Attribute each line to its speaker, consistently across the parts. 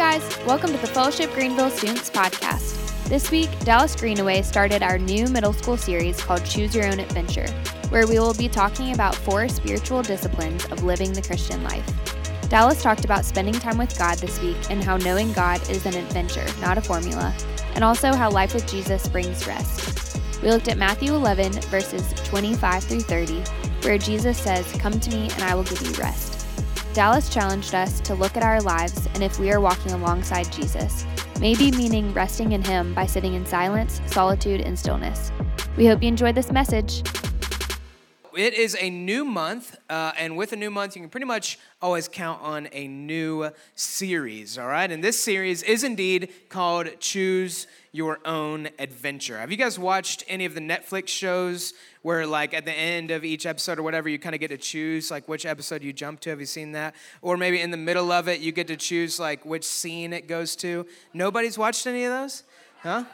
Speaker 1: guys, welcome to the Fellowship Greenville Students Podcast. This week, Dallas Greenaway started our new middle school series called Choose Your Own Adventure, where we will be talking about four spiritual disciplines of living the Christian life. Dallas talked about spending time with God this week and how knowing God is an adventure, not a formula, and also how life with Jesus brings rest. We looked at Matthew 11, verses 25 through 30, where Jesus says, Come to me and I will give you rest. Dallas challenged us to look at our lives and if we are walking alongside Jesus, maybe meaning resting in Him by sitting in silence, solitude, and stillness. We hope you enjoyed this message.
Speaker 2: It is a new month, uh, and with a new month, you can pretty much always count on a new series, all right? And this series is indeed called Choose Your Own Adventure. Have you guys watched any of the Netflix shows where, like, at the end of each episode or whatever, you kind of get to choose, like, which episode you jump to? Have you seen that? Or maybe in the middle of it, you get to choose, like, which scene it goes to? Nobody's watched any of those? Huh?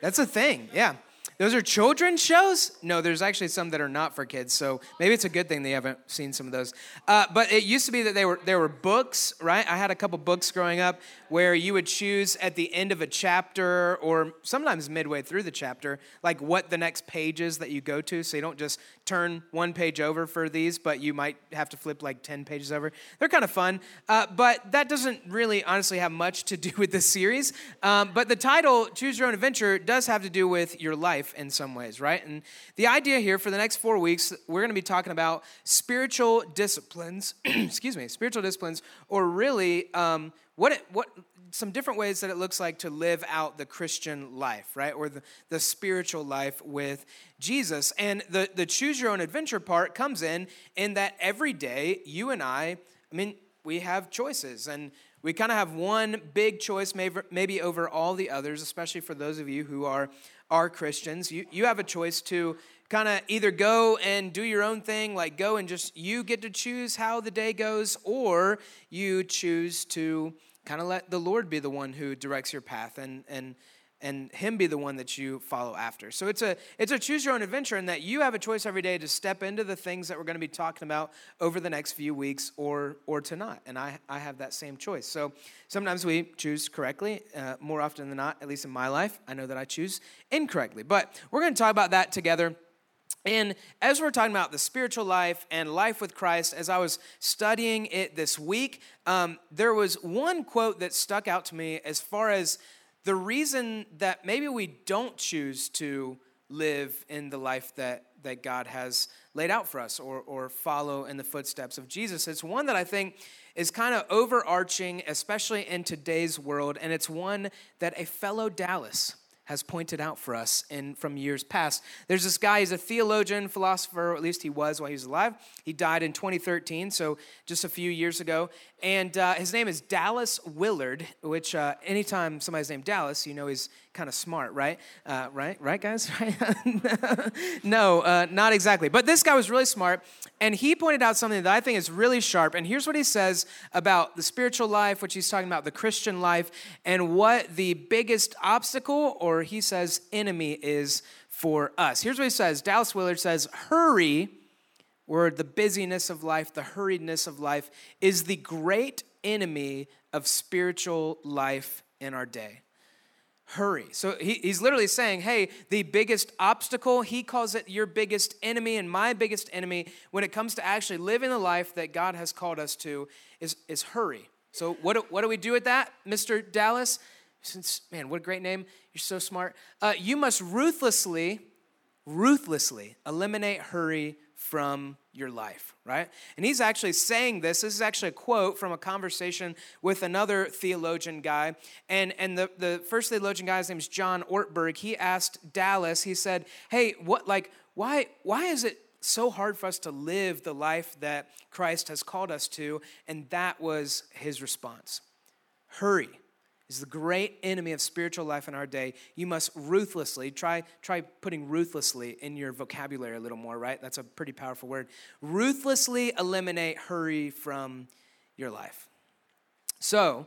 Speaker 2: That's a thing, yeah. Those are children's shows? No, there's actually some that are not for kids, so maybe it's a good thing they haven't seen some of those. Uh, but it used to be that they were there were books, right? I had a couple books growing up where you would choose at the end of a chapter or sometimes midway through the chapter, like what the next page is that you go to. So you don't just turn one page over for these, but you might have to flip like 10 pages over. They're kind of fun, uh, but that doesn't really honestly have much to do with this series. Um, but the title, Choose Your Own Adventure, does have to do with your life in some ways, right? And the idea here for the next four weeks, we're going to be talking about spiritual disciplines, excuse me, spiritual disciplines, or really, um, what it, what some different ways that it looks like to live out the Christian life, right? Or the, the spiritual life with Jesus. And the, the choose your own adventure part comes in in that every day, you and I, I mean, we have choices. And we kind of have one big choice, maybe over all the others, especially for those of you who are, are Christians. You, you have a choice to kind of either go and do your own thing, like go and just you get to choose how the day goes, or you choose to kind of let the Lord be the one who directs your path and and and him be the one that you follow after. So it's a it's a choose your own adventure in that you have a choice every day to step into the things that we're going to be talking about over the next few weeks or or to not. And I I have that same choice. So sometimes we choose correctly. Uh, more often than not, at least in my life, I know that I choose incorrectly. But we're going to talk about that together. And as we're talking about the spiritual life and life with Christ, as I was studying it this week, um, there was one quote that stuck out to me as far as the reason that maybe we don't choose to live in the life that, that God has laid out for us or, or follow in the footsteps of Jesus. It's one that I think is kind of overarching, especially in today's world, and it's one that a fellow Dallas has pointed out for us in from years past. There's this guy, he's a theologian, philosopher, at least he was while he was alive. He died in 2013, so just a few years ago. And uh, his name is Dallas Willard, which uh, anytime somebody's named Dallas, you know he's kind of smart, right? Uh, right, right, guys? no, uh, not exactly. But this guy was really smart, and he pointed out something that I think is really sharp. And here's what he says about the spiritual life, which he's talking about the Christian life, and what the biggest obstacle, or he says enemy, is for us. Here's what he says Dallas Willard says, Hurry where the busyness of life, the hurriedness of life, is the great enemy of spiritual life in our day. Hurry. So he, he's literally saying, hey, the biggest obstacle, he calls it your biggest enemy and my biggest enemy when it comes to actually living the life that God has called us to is, is hurry. So what do, what do we do with that, Mr. Dallas? Since, man, what a great name. You're so smart. Uh, you must ruthlessly, ruthlessly eliminate hurry from your life, right? And he's actually saying this. This is actually a quote from a conversation with another theologian guy. And, and the, the first theologian guy's name is John Ortberg. He asked Dallas, he said, Hey, what like why why is it so hard for us to live the life that Christ has called us to? And that was his response. Hurry is the great enemy of spiritual life in our day. You must ruthlessly, try, try putting ruthlessly in your vocabulary a little more, right? That's a pretty powerful word. Ruthlessly eliminate hurry from your life. So,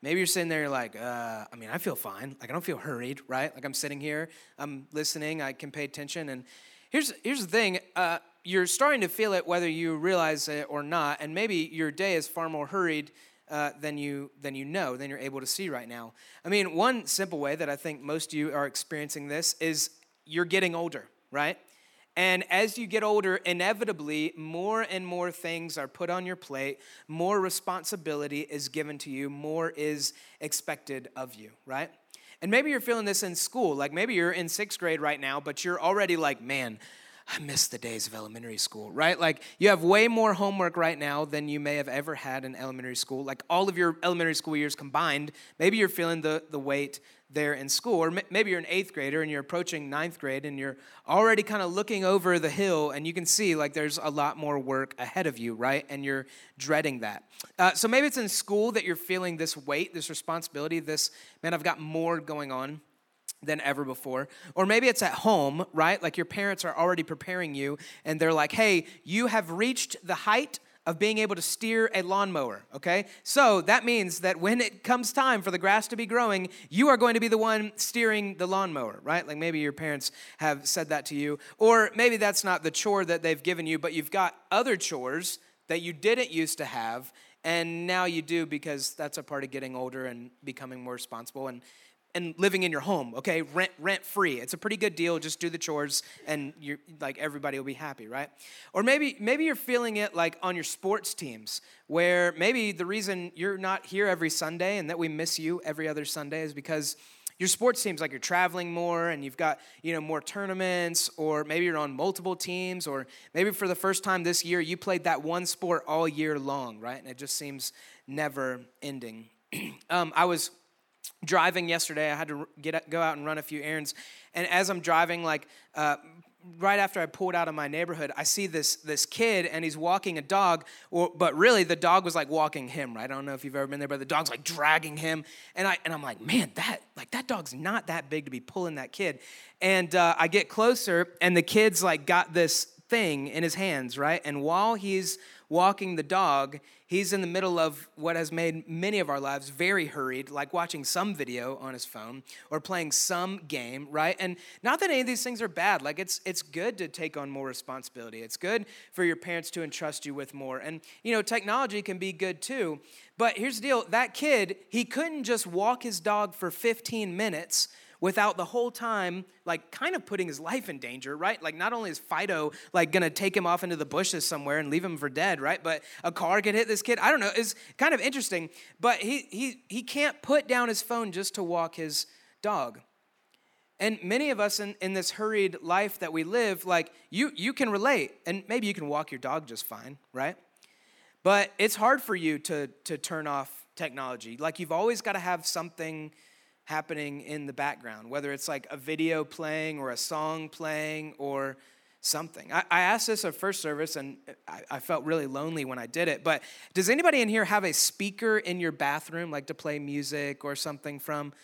Speaker 2: maybe you're sitting there, you're like, uh, I mean, I feel fine. Like, I don't feel hurried, right? Like, I'm sitting here, I'm listening, I can pay attention. And here's, here's the thing uh, you're starting to feel it whether you realize it or not. And maybe your day is far more hurried uh, than you than you know, than you're able to see right now. I mean, one simple way that I think most of you are experiencing this is you're getting older, right? And as you get older, inevitably, more and more things are put on your plate, more responsibility is given to you, more is expected of you, right? And maybe you're feeling this in school. Like maybe you're in sixth grade right now, but you're already like, man, I miss the days of elementary school, right? Like you have way more homework right now than you may have ever had in elementary school. Like all of your elementary school years combined, maybe you're feeling the, the weight there in school. Or maybe you're an eighth grader and you're approaching ninth grade and you're already kind of looking over the hill and you can see like there's a lot more work ahead of you, right? And you're dreading that. Uh, so maybe it's in school that you're feeling this weight, this responsibility, this, man, I've got more going on than ever before. Or maybe it's at home, right? Like your parents are already preparing you and they're like, hey, you have reached the height of being able to steer a lawnmower, okay? So that means that when it comes time for the grass to be growing, you are going to be the one steering the lawnmower, right? Like maybe your parents have said that to you. Or maybe that's not the chore that they've given you, but you've got other chores that you didn't used to have and now you do because that's a part of getting older and becoming more responsible and and living in your home, okay? Rent rent free. It's a pretty good deal. Just do the chores and you're like everybody will be happy, right? Or maybe maybe you're feeling it like on your sports teams where maybe the reason you're not here every Sunday and that we miss you every other Sunday is because your sports teams like you're traveling more and you've got you know more tournaments or maybe you're on multiple teams or maybe for the first time this year you played that one sport all year long right and it just seems never ending um, i was driving yesterday. I had to get go out and run a few errands, and as I'm driving, like uh, right after I pulled out of my neighborhood, I see this this kid and he's walking a dog, but really the dog was like walking him. Right? I don't know if you've ever been there, but the dog's like dragging him, and I and I'm like, man, that like that dog's not that big to be pulling that kid. And uh, I get closer, and the kid's like got this thing in his hands, right? And while he's walking the dog, he's in the middle of what has made many of our lives very hurried, like watching some video on his phone or playing some game, right? And not that any of these things are bad. Like it's it's good to take on more responsibility. It's good for your parents to entrust you with more. And you know, technology can be good too. But here's the deal, that kid, he couldn't just walk his dog for 15 minutes without the whole time like kind of putting his life in danger, right? Like not only is Fido like gonna take him off into the bushes somewhere and leave him for dead, right? But a car could hit this kid. I don't know. It's kind of interesting. But he he he can't put down his phone just to walk his dog. And many of us in, in this hurried life that we live, like you you can relate, and maybe you can walk your dog just fine, right? But it's hard for you to to turn off technology. Like you've always got to have something happening in the background, whether it's like a video playing or a song playing or something. I, I asked this at first service and I, I, felt really lonely when I did it, but does anybody in here have a speaker in your bathroom, like to play music or something from?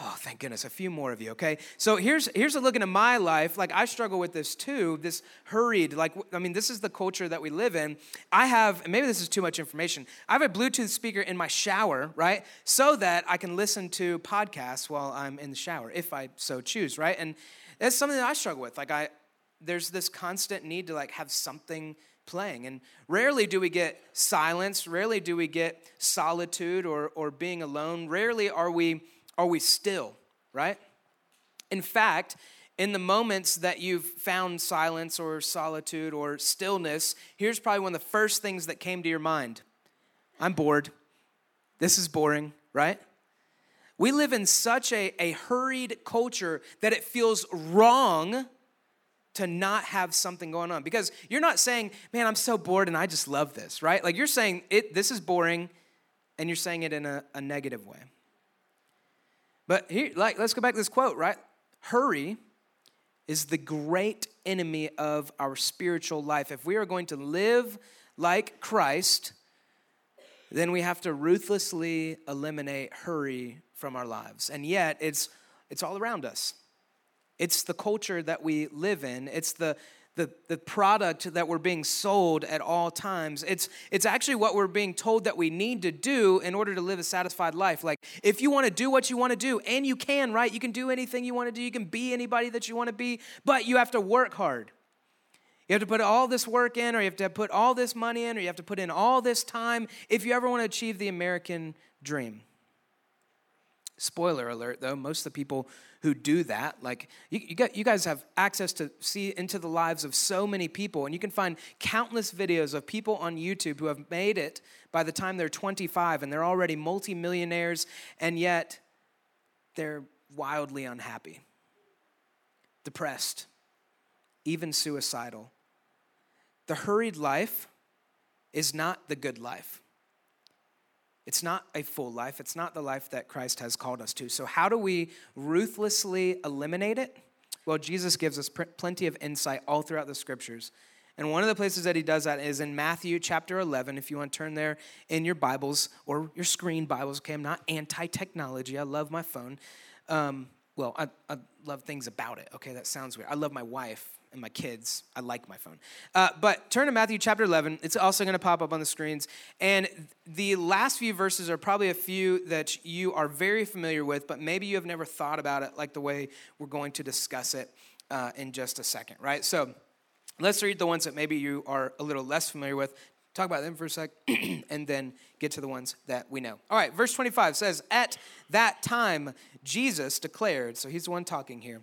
Speaker 2: Oh, thank goodness, a few more of you, okay? So here's here's a look into my life. Like I struggle with this too, this hurried, like I mean, this is the culture that we live in. I have, maybe this is too much information. I have a Bluetooth speaker in my shower, right? So that I can listen to podcasts while I'm in the shower, if I so choose, right? And that's something that I struggle with. Like I there's this constant need to like have something playing. And rarely do we get silence, rarely do we get solitude or or being alone. Rarely are we are we still, right? In fact, in the moments that you've found silence or solitude or stillness, here's probably one of the first things that came to your mind I'm bored. This is boring, right? We live in such a, a hurried culture that it feels wrong to not have something going on because you're not saying, man, I'm so bored and I just love this, right? Like you're saying, it, this is boring, and you're saying it in a, a negative way. But here, like, let's go back to this quote, right? Hurry is the great enemy of our spiritual life. If we are going to live like Christ, then we have to ruthlessly eliminate hurry from our lives. And yet, it's, it's all around us. It's the culture that we live in. It's the the, the product that we're being sold at all times. It's, it's actually what we're being told that we need to do in order to live a satisfied life. Like, if you want to do what you want to do, and you can, right? You can do anything you want to do, you can be anybody that you want to be, but you have to work hard. You have to put all this work in, or you have to put all this money in, or you have to put in all this time if you ever want to achieve the American dream. Spoiler alert, though, most of the people who do that, like you, you, you guys have access to see into the lives of so many people, and you can find countless videos of people on YouTube who have made it by the time they're 25 and they're already multimillionaires, and yet they're wildly unhappy, depressed, even suicidal. The hurried life is not the good life. It's not a full life. It's not the life that Christ has called us to. So, how do we ruthlessly eliminate it? Well, Jesus gives us plenty of insight all throughout the scriptures. And one of the places that he does that is in Matthew chapter 11. If you want to turn there in your Bibles or your screen Bibles, okay? I'm not anti technology. I love my phone. Um, well, I, I love things about it, okay? That sounds weird. I love my wife and my kids. I like my phone. Uh, but turn to Matthew chapter 11. It's also going to pop up on the screens. And the last few verses are probably a few that you are very familiar with, but maybe you have never thought about it like the way we're going to discuss it uh, in just a second, right? So let's read the ones that maybe you are a little less familiar with. Talk about them for a sec, and then get to the ones that we know. All right, verse 25 says, At that time, Jesus declared, so he's the one talking here.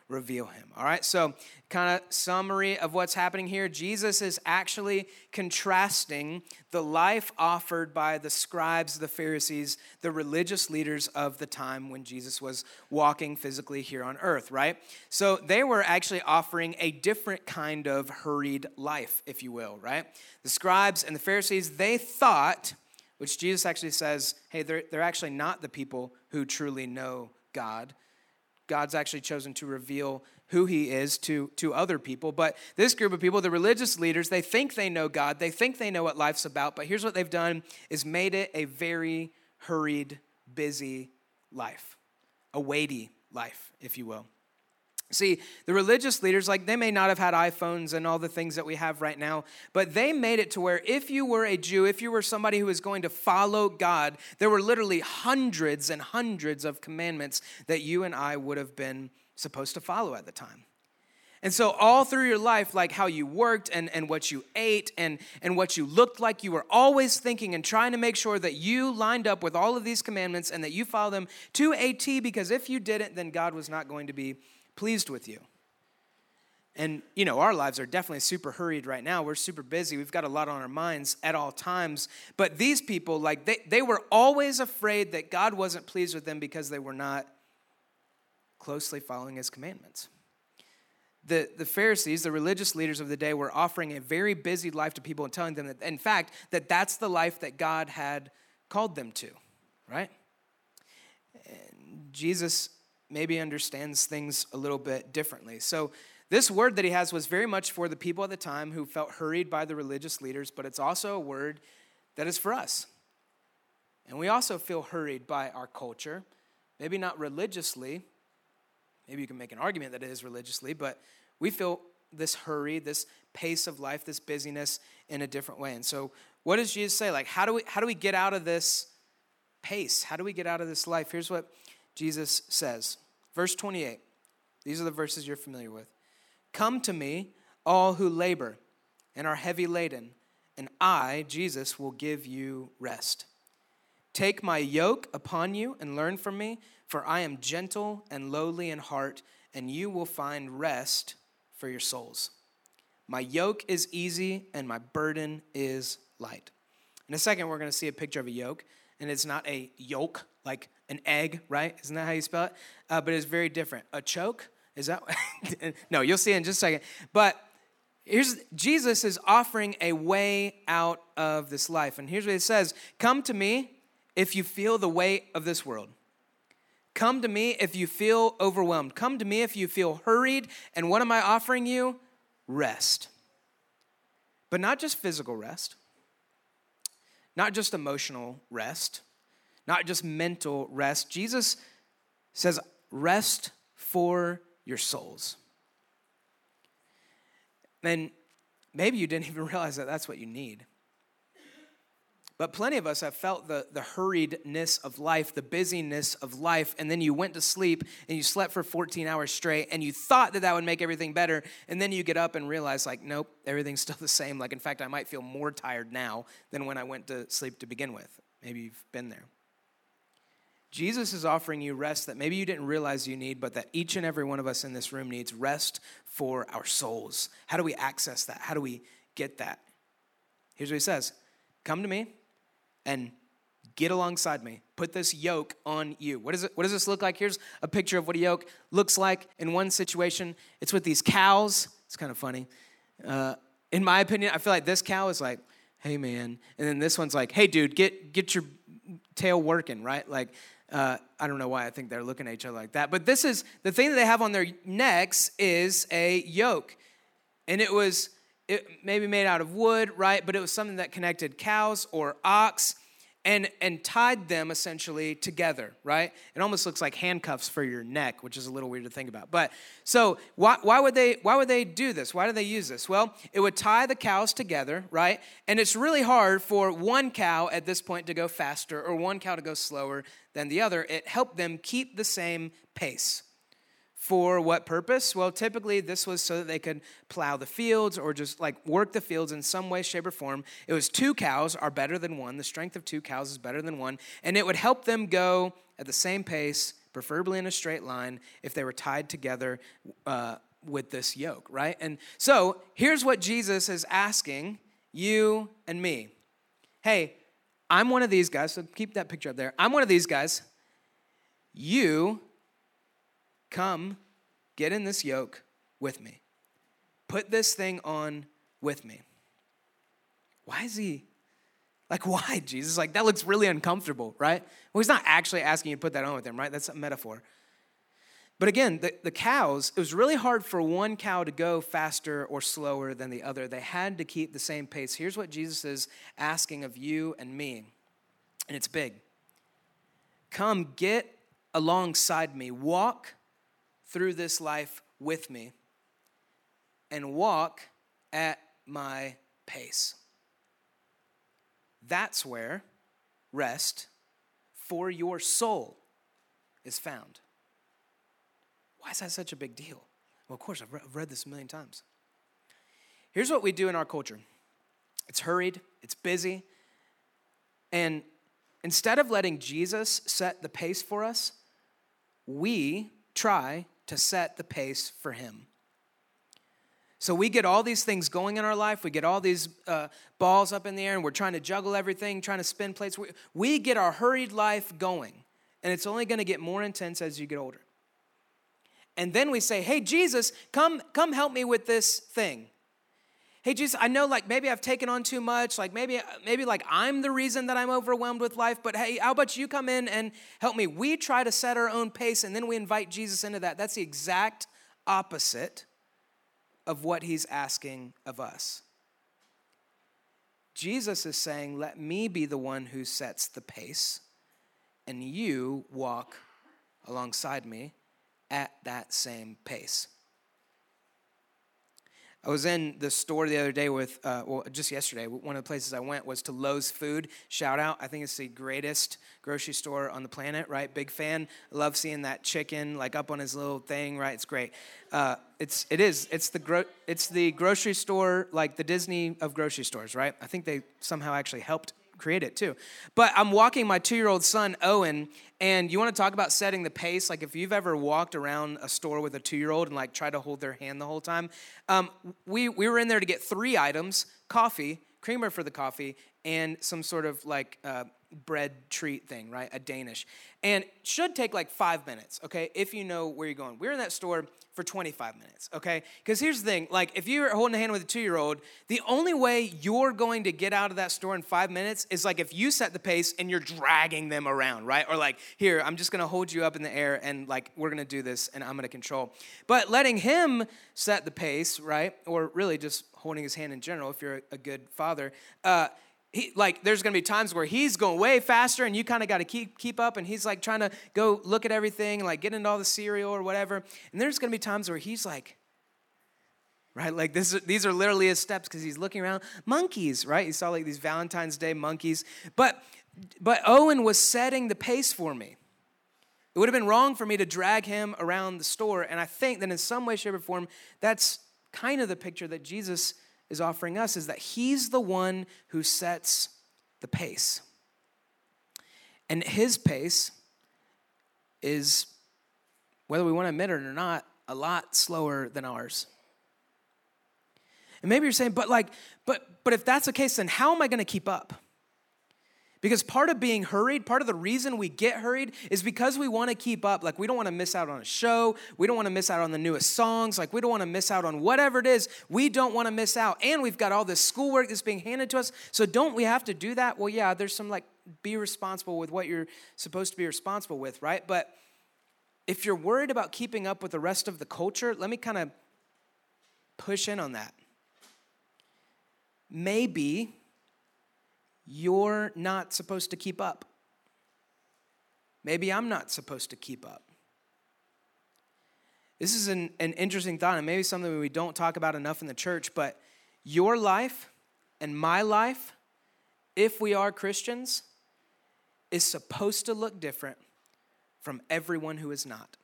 Speaker 2: reveal him. All right, so kind of summary of what's happening here. Jesus is actually contrasting the life offered by the scribes, the Pharisees, the religious leaders of the time when Jesus was walking physically here on earth, right? So they were actually offering a different kind of hurried life, if you will, right? The scribes and the Pharisees, they thought, which Jesus actually says, hey, they're, they're actually not the people who truly know God God's actually chosen to reveal who he is to, to other people. But this group of people, the religious leaders, they think they know God. They think they know what life's about. But here's what they've done is made it a very hurried, busy life, a weighty life, if you will. See, the religious leaders, like, they may not have had iPhones and all the things that we have right now, but they made it to where if you were a Jew, if you were somebody who was going to follow God, there were literally hundreds and hundreds of commandments that you and I would have been supposed to follow at the time. And so, all through your life, like how you worked and, and what you ate and, and what you looked like, you were always thinking and trying to make sure that you lined up with all of these commandments and that you follow them to a T, because if you didn't, then God was not going to be pleased with you. And, you know, our lives are definitely super hurried right now. We're super busy. We've got a lot on our minds at all times. But these people, like, they, they were always afraid that God wasn't pleased with them because they were not closely following his commandments. The, the Pharisees, the religious leaders of the day, were offering a very busy life to people and telling them that, in fact, that that's the life that God had called them to, right? And Jesus maybe understands things a little bit differently. So, this word that he has was very much for the people at the time who felt hurried by the religious leaders, but it's also a word that is for us. And we also feel hurried by our culture, maybe not religiously. Maybe you can make an argument that it is religiously, but we feel this hurry, this pace of life, this busyness in a different way. And so, what does Jesus say? Like, how do we how do we get out of this pace? How do we get out of this life? Here's what Jesus says. Verse 28. These are the verses you're familiar with. Come to me, all who labor and are heavy laden, and I, Jesus, will give you rest. Take my yoke upon you and learn from me, for I am gentle and lowly in heart, and you will find rest for your souls. My yoke is easy and my burden is light. In a second, we're going to see a picture of a yoke, and it's not a yoke like an egg, right? Isn't that how you spell it? Uh, but it's very different. A choke, is that? no, you'll see in just a second. But here's Jesus is offering a way out of this life. And here's what it says Come to me if you feel the weight of this world. Come to me if you feel overwhelmed. Come to me if you feel hurried. And what am I offering you? Rest. But not just physical rest, not just emotional rest not just mental rest. Jesus says, rest for your souls. And maybe you didn't even realize that that's what you need. But plenty of us have felt the, the hurriedness of life, the busyness of life, and then you went to sleep and you slept for 14 hours straight and you thought that that would make everything better. And then you get up and realize, like, nope, everything's still the same. Like, in fact, I might feel more tired now than when I went to sleep to begin with. Maybe you've been there. Jesus is offering you rest that maybe you didn't realize you need, but that each and every one of us in this room needs rest for our souls. How do we access that? How do we get that? Here's what he says Come to me and get alongside me. Put this yoke on you. What, is it, what does this look like? Here's a picture of what a yoke looks like in one situation. It's with these cows. It's kind of funny. Uh, in my opinion, I feel like this cow is like, hey, man. And then this one's like, hey, dude, get, get your tail working, right? Like, uh, I don't know why I think they're looking at each other like that. But this is the thing that they have on their necks is a yoke. And it was it maybe made out of wood, right? But it was something that connected cows or ox and and tied them essentially together, right? It almost looks like handcuffs for your neck, which is a little weird to think about. But so why, why would they why would they do this? Why do they use this? Well, it would tie the cows together, right? And it's really hard for one cow at this point to go faster or one cow to go slower than the other. It helped them keep the same pace. For what purpose? Well, typically this was so that they could plow the fields or just like work the fields in some way, shape, or form. It was two cows are better than one. The strength of two cows is better than one. And it would help them go at the same pace, preferably in a straight line, if they were tied together uh, with this yoke, right? And so here's what Jesus is asking you and me Hey, I'm one of these guys, so keep that picture up there. I'm one of these guys. You Come, get in this yoke with me. Put this thing on with me. Why is he like, why, Jesus? Like, that looks really uncomfortable, right? Well, he's not actually asking you to put that on with him, right? That's a metaphor. But again, the, the cows, it was really hard for one cow to go faster or slower than the other. They had to keep the same pace. Here's what Jesus is asking of you and me, and it's big. Come get alongside me, walk through this life with me and walk at my pace. That's where rest for your soul is found. Why is that such a big deal? Well, of course, I've read this a million times. Here's what we do in our culture it's hurried, it's busy, and instead of letting Jesus set the pace for us, we try to set the pace for Him. So we get all these things going in our life. We get all these uh, balls up in the air and we're trying to juggle everything, trying to spin plates. We, we get our hurried life going, and it's only going to get more intense as you get older. And then we say, "Hey Jesus, come come help me with this thing." Hey jesus i know like maybe i've taken on too much. Like maybe maybe like i'm the reason that i'm overwhelmed with life but hey how about you come in and help me? We try to set our own pace and then we invite jesus into that. That's the exact opposite of what he's asking of us. Jesus is saying let me be the one who sets the pace and you walk alongside me at that same pace I was in the store the other day with, uh, well, just yesterday. One of the places I went was to Lowe's Food. Shout out. I think it's the greatest grocery store on the planet, right? Big fan. Love seeing that chicken like up on his little thing, right? It's great. Uh, it's, it is. It's the, gro- it's the grocery store, like the Disney of grocery stores, right? I think they somehow actually helped create it too. But I'm walking my two year old son, Owen, and you want to talk about setting the pace? Like if you've ever walked around a store with a two year old and like tried to hold their hand the whole time, um, we, we were in there to get three items coffee, creamer for the coffee, and some sort of like uh, bread treat thing, right? A Danish. And should take like five minutes, okay, if you know where you're going. We are in that store for 25 minutes, okay? Because here's the thing like, if you're holding a hand with a two year old, the only way you're going to get out of that store in five minutes is like if you set the pace and you're dragging them around, right? Or like, here, I'm just gonna hold you up in the air and like, we're gonna do this and I'm gonna control. But letting him set the pace, right? Or really just holding his hand in general, if you're a good father, uh, he, like there's going to be times where he's going way faster and you kind of got to keep keep up and he's like trying to go look at everything like get into all the cereal or whatever. And there's going to be times where he's like right like this these are literally his steps because he's looking around. Monkeys right? You saw like these valentine's day monkeys. But but owen was setting the pace for me. It would have been wrong for me to drag him around the store and i think that in some way shape or form that's kind of the picture that jesus is offering us is that he's the one who sets the pace. And his pace is, whether we want to admit it or not, a lot slower than ours. And maybe you're saying, but like, but but if that's the case, then how am I going to keep up? Because part of being hurried, part of the reason we get hurried is because we want to keep up. Like, we don't want to miss out on a show. We don't want to miss out on the newest songs. Like, we don't want to miss out on whatever it is. We don't want to miss out. And we've got all this schoolwork that's being handed to us. So, don't we have to do that? Well, yeah, there's some like be responsible with what you're supposed to be responsible with, right? But if you're worried about keeping up with the rest of the culture, let me kind of push in on that. Maybe you're not supposed to keep up. Maybe I'm not supposed to keep up. This is an, an interesting thought, and maybe something we don't talk about enough in the church, but your life and my life, if we are Christians, is supposed to look different from everyone who is not.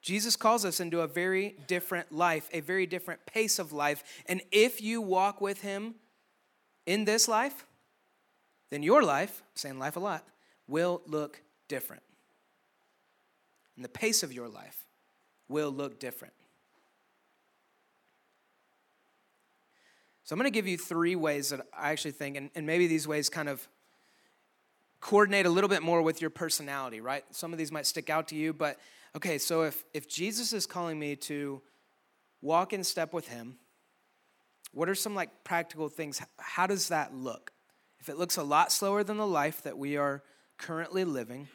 Speaker 2: Jesus calls us into a very different life, a very different pace of life. And if you walk with him in this life, then your life, saying life a lot, will look different. And the pace of your life will look different. So I'm going to give you three ways that I actually think, and, and maybe these ways kind of coordinate a little bit more with your personality, right? Some of these might stick out to you, but okay, so if, if Jesus is calling me to walk in step with him, what are some like practical things? How does that look? If it looks a lot slower than the life that we are currently living,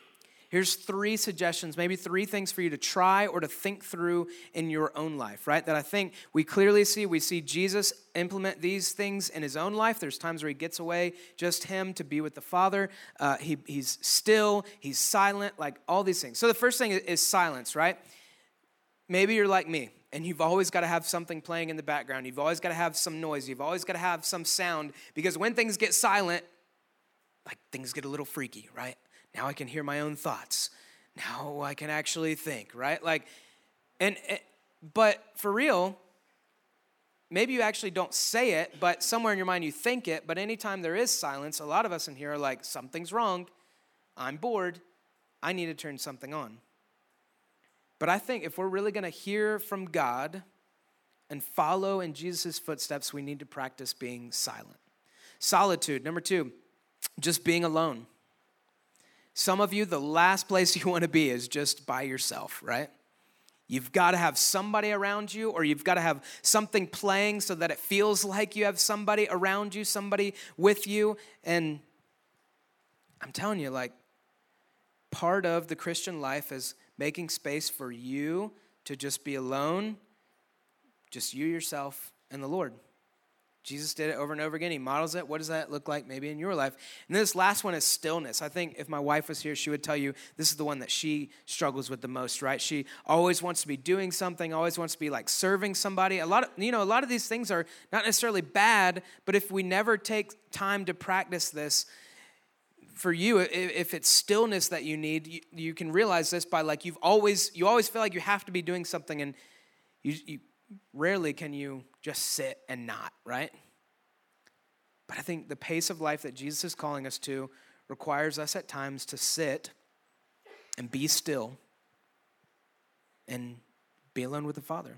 Speaker 2: here's three suggestions, maybe three things for you to try or to think through in your own life, right? That I think we clearly see. We see Jesus implement these things in his own life. There's times where he gets away, just him to be with the Father. Uh, he, he's still, he's silent, like all these things. So the first thing is silence, right? Maybe you're like me and you've always got to have something playing in the background. You've always got to have some noise. You've always got to have some sound because when things get silent, like things get a little freaky, right? Now I can hear my own thoughts. Now I can actually think, right? Like, and, eh, but for real, maybe you actually don't say it, but somewhere in your mind you think it. But anytime there is silence, a lot of us in here are like, something's wrong. I'm bored. I need to turn something on. But I think if we're really going to hear from God and follow in Jesus' footsteps, we need to practice being silent. Solitude, number two, just being alone. Some of you, the last place you want to be is just by yourself, right? You've got to have somebody around you, or you've got to have something playing so that it feels like you have somebody around you, somebody with you. And I'm telling you, like, part of the Christian life is making space for you to just be alone, just you, yourself, and the Lord. Jesus did it over and over again. He models it. What does that look like maybe in your life? And this last one is stillness. I think if my wife was here, she would tell you this is the one that she struggles with the most, right? She always wants to be doing something, always wants to be like serving somebody. A lot of, you know, a lot of these things are not necessarily bad, but if we never take time to practice this, for you if it's stillness that you need you, can realize this by like you've always you always feel like you have to be doing something and you, you rarely can you just sit and not right? But i think the pace of life that jesus is calling us to requires us at times to sit and be still and be alone with the father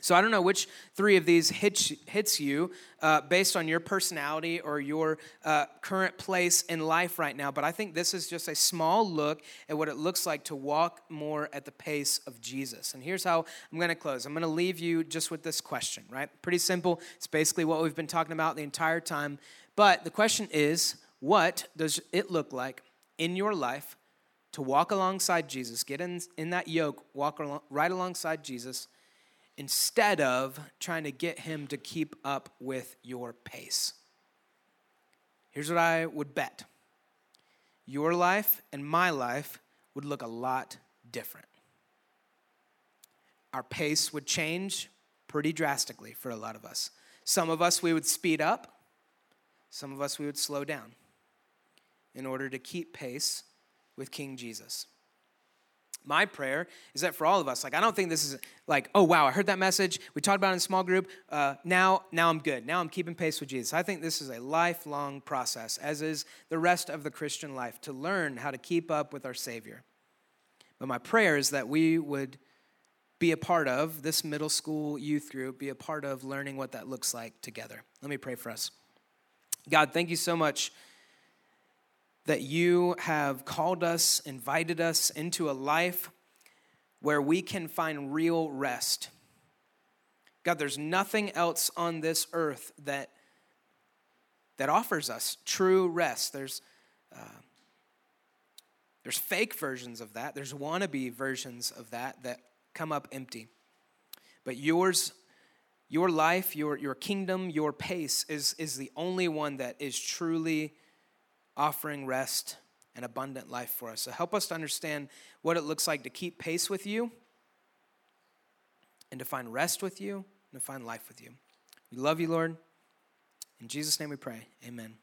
Speaker 2: so I don't know which three of these hits, hits you uh, based on your personality or your uh, current place in life right now, but I think this is just a small look at what it looks like to walk more at the pace of Jesus. And here's how I'm going to close. I'm going to leave you just with this question, right? Pretty simple. It's basically what we've been talking about the entire time. But the question is, what does it look like in your life to walk alongside Jesus, get in, in that yoke, walk along, right alongside Jesus? Instead of trying to get him to keep up with your pace. Here's what I would bet your life and my life would look a lot different. Our pace would change pretty drastically for a lot of us. Some of us we would speed up, some of us we would slow down in order to keep pace with King Jesus. My prayer is that for all of us, like I don't think this is like, oh wow, I heard that message. We talked about it in small group. Uh, now, now I'm good. Now I'm keeping pace with Jesus. I think this is a lifelong process, as is the rest of the Christian life, to learn how to keep up with our Savior. But my prayer is that we would be a part of this middle school youth group, be a part of learning what that looks like together. Let me pray for us. God, thank you so much that you have called us, invited us into a life where we can find real rest. God, there's nothing else on this earth that, that offers us true rest. There's, uh, there's fake versions of that, there's wannabe versions of that that come up empty. But yours, your life, your, your kingdom, your pace is, is the only one that is truly offering rest and abundant life for us. So help us to understand what it looks like to keep pace with you and to find rest with you and to find life with you. We love you, Lord. In Jesus' name we pray. Amen.